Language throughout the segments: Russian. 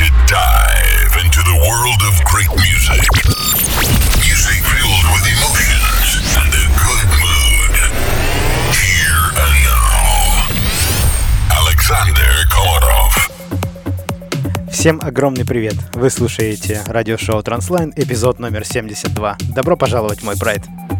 to dive into the world of great music. Music filled with emotions and a good mood. Here and now, Alexander Komarov. Всем огромный привет! Вы слушаете радиошоу Транслайн, эпизод номер 72. Добро пожаловать мой прайд! together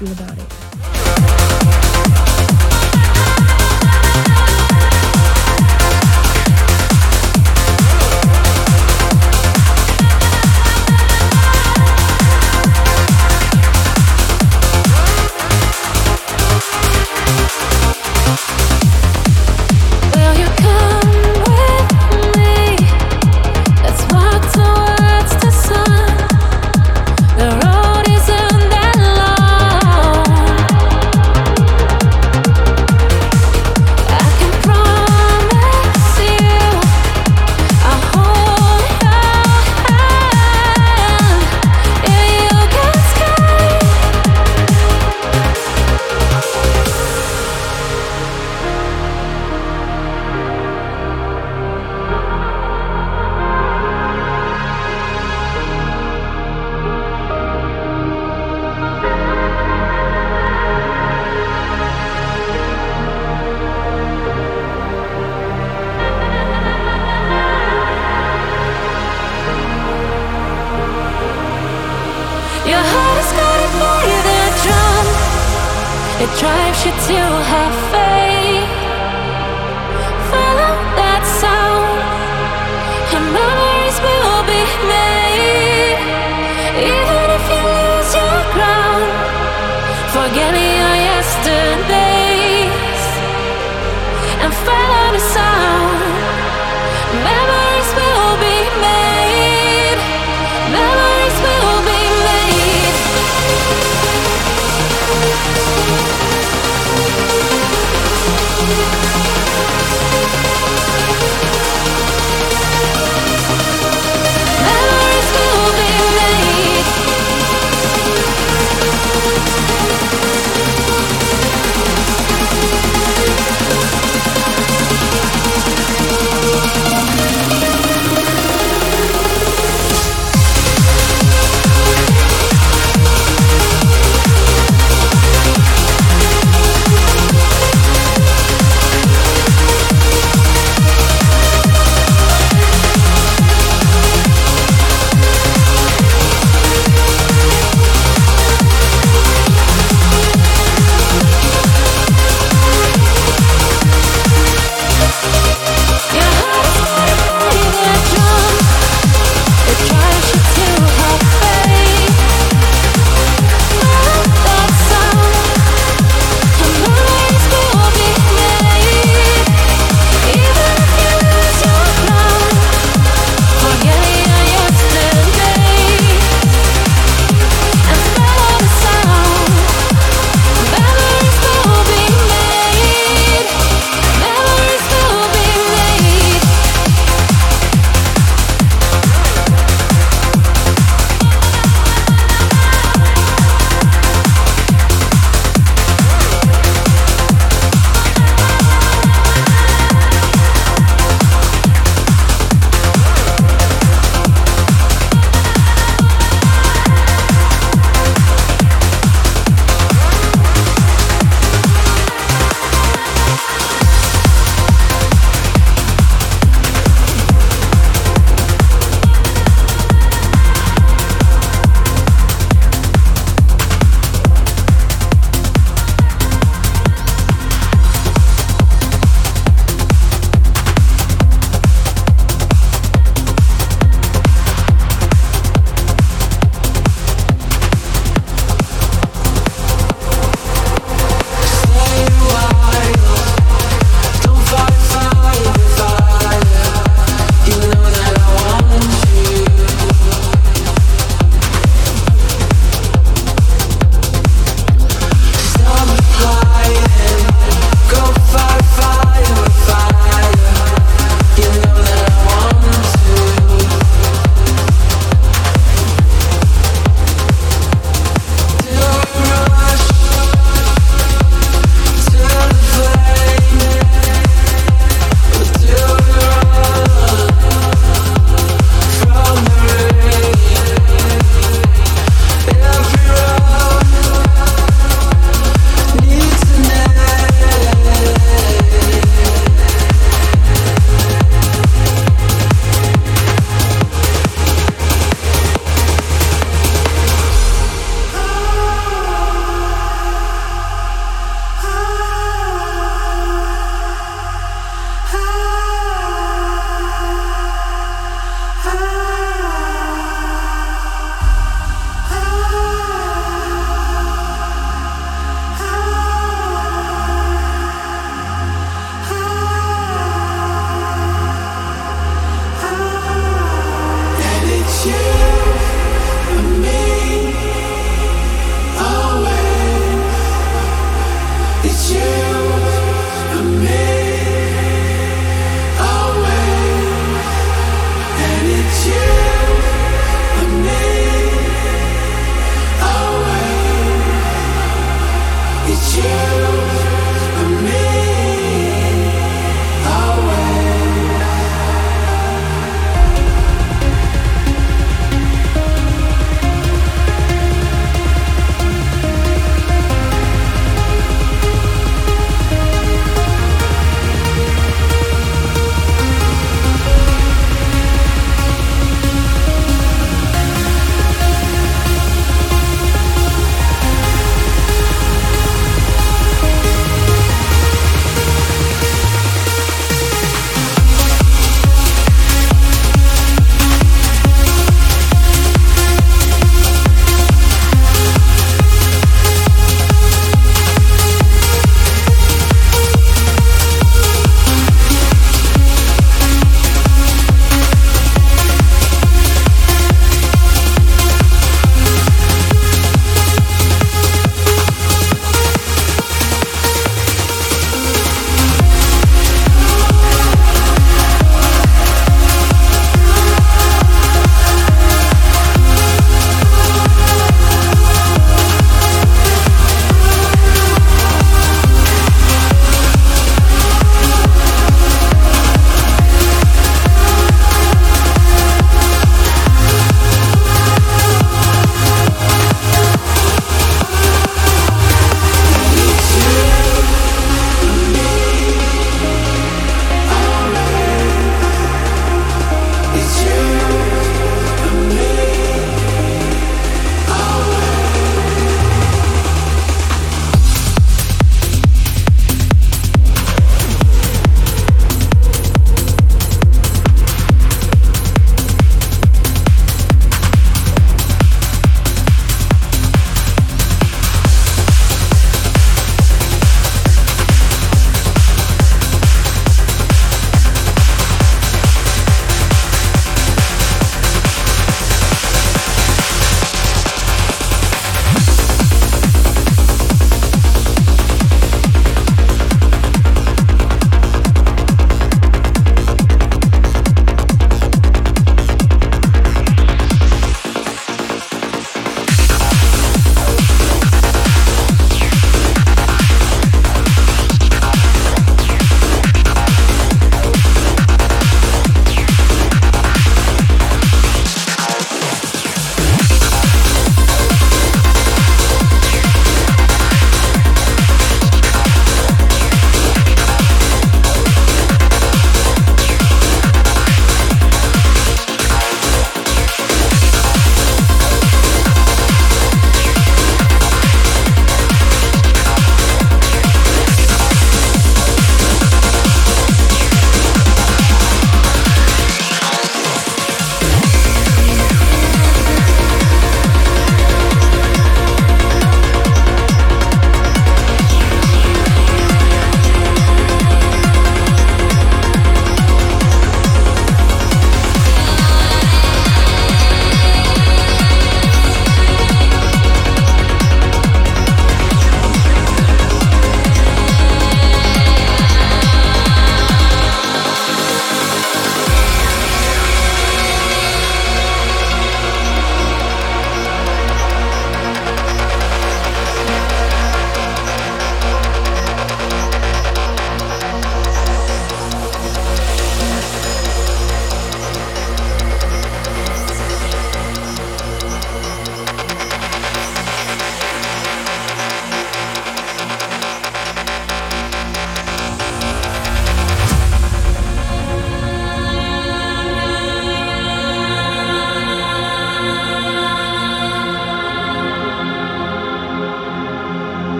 feel about you to have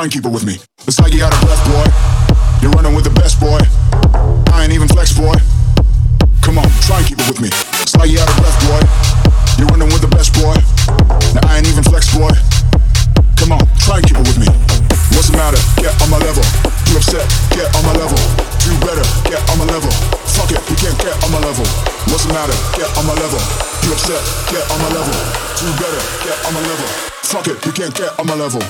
try and keep it with me. It's like you out of breath, boy. You're running with the best, boy. I ain't even flex, boy. Come on, try and keep it with me. It's like you out of breath, boy. You're running with the best, boy. Now I ain't even flex, boy. Come on, try and keep it with me. What's the matter? Get on my level. You upset? Get on my level. Do better? Get on my level. Fuck it, you can't get on my level. What's the matter? Get on my level. You upset? Get on my level. Do better? Get on my level. Fuck it, you can't get on my level.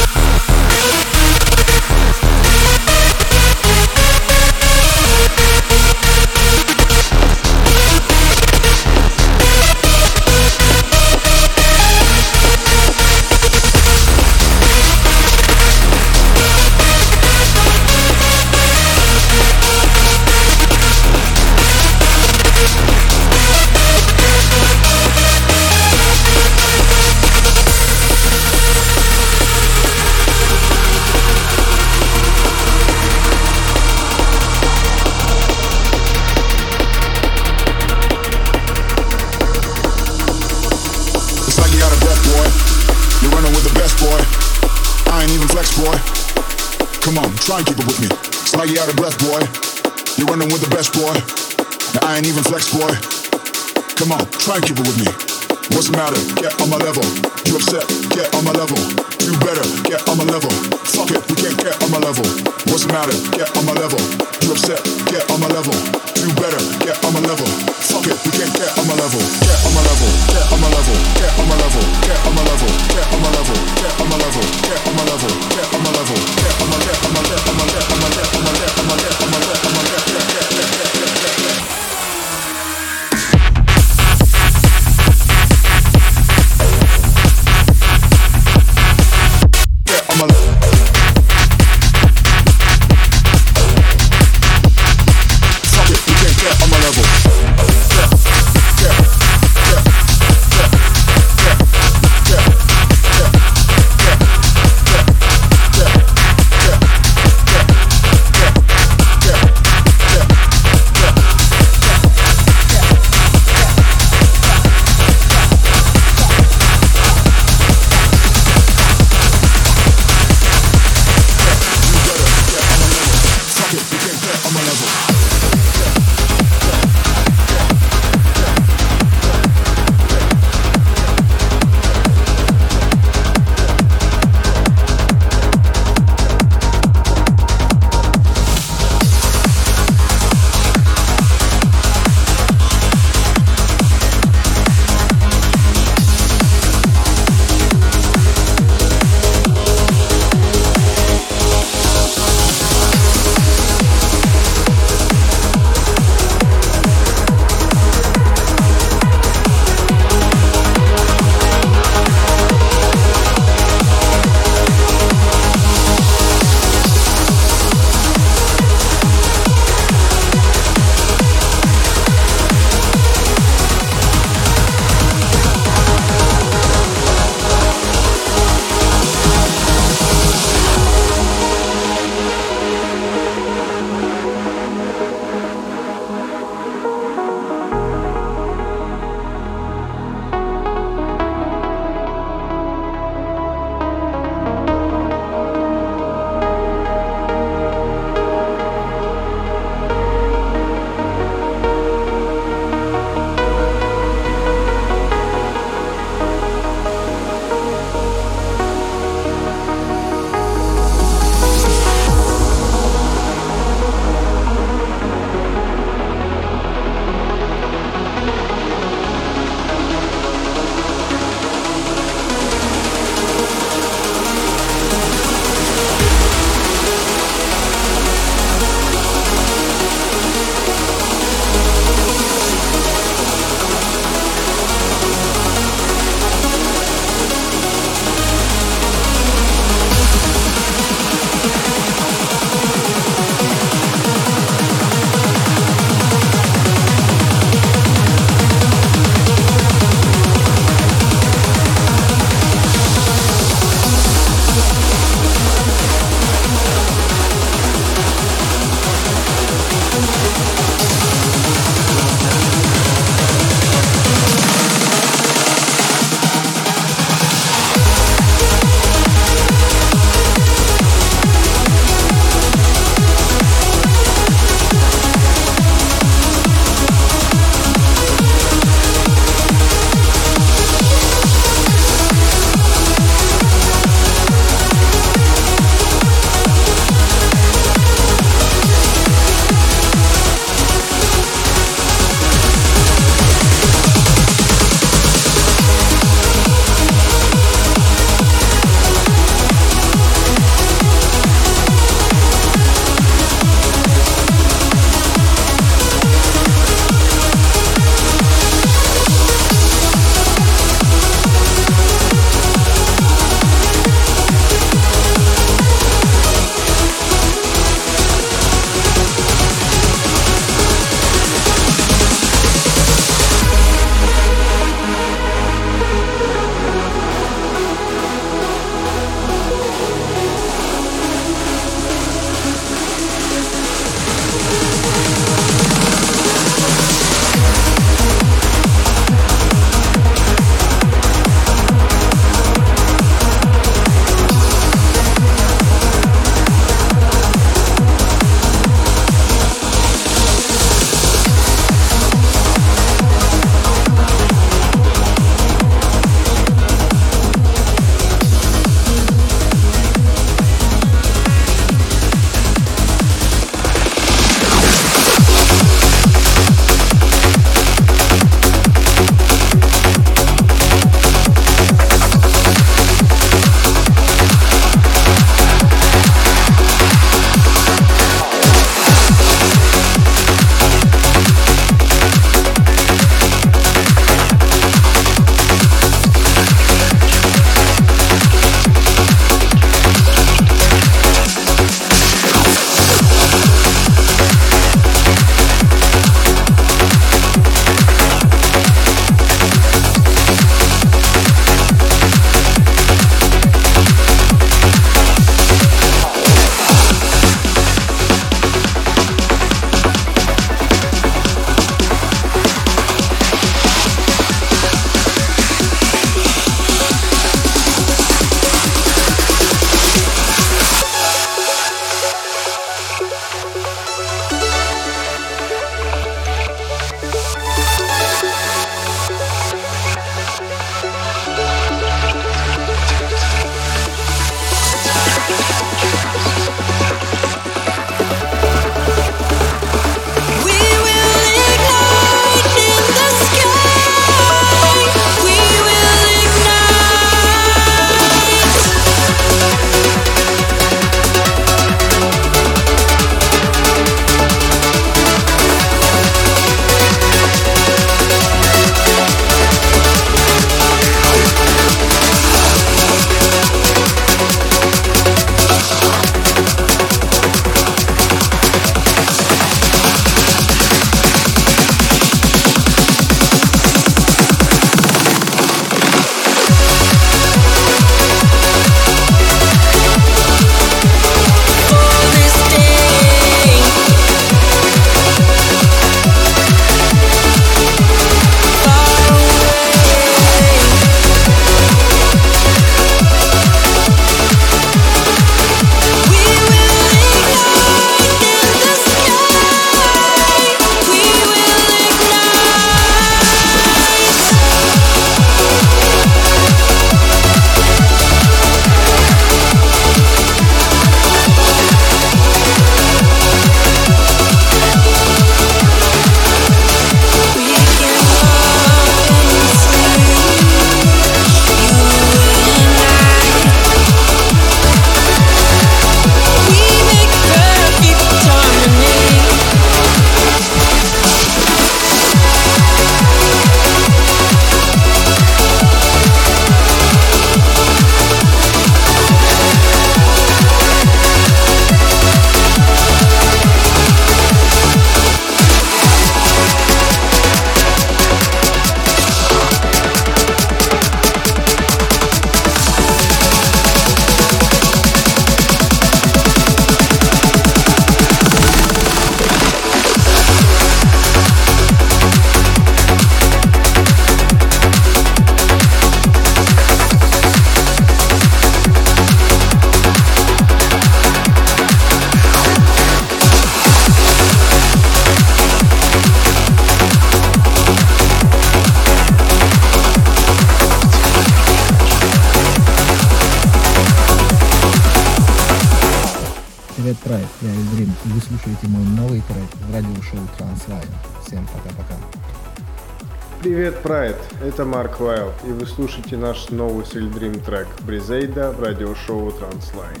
Это Марк Вайл, и вы слушаете наш новый Сильдрим трек Бризейда в радиошоу Transline.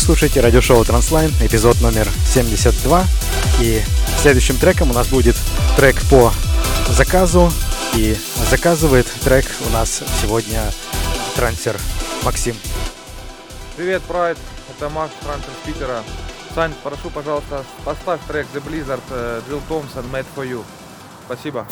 Слушаете радиошоу Транслайн, эпизод номер 72. И следующим треком у нас будет трек по заказу. И заказывает трек у нас сегодня трансер Максим. Привет, Прайд, это Макс Трансер Питера. Сань, прошу, пожалуйста, поставь трек The Blizzard э, Джилл Томпсон Made for You. Спасибо.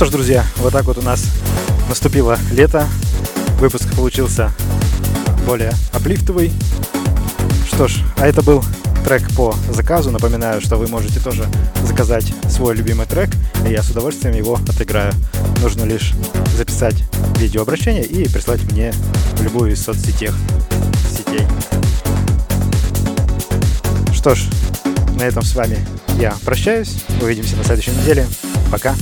Что ж, друзья, вот так вот у нас наступило лето. Выпуск получился более аплифтовый. Что ж, а это был трек по заказу. Напоминаю, что вы можете тоже заказать свой любимый трек, и я с удовольствием его отыграю. Нужно лишь записать видеообращение и прислать мне в любую из соцсетей. Сетей. Что ж, на этом с вами я прощаюсь. Увидимся на следующей неделе. Пока.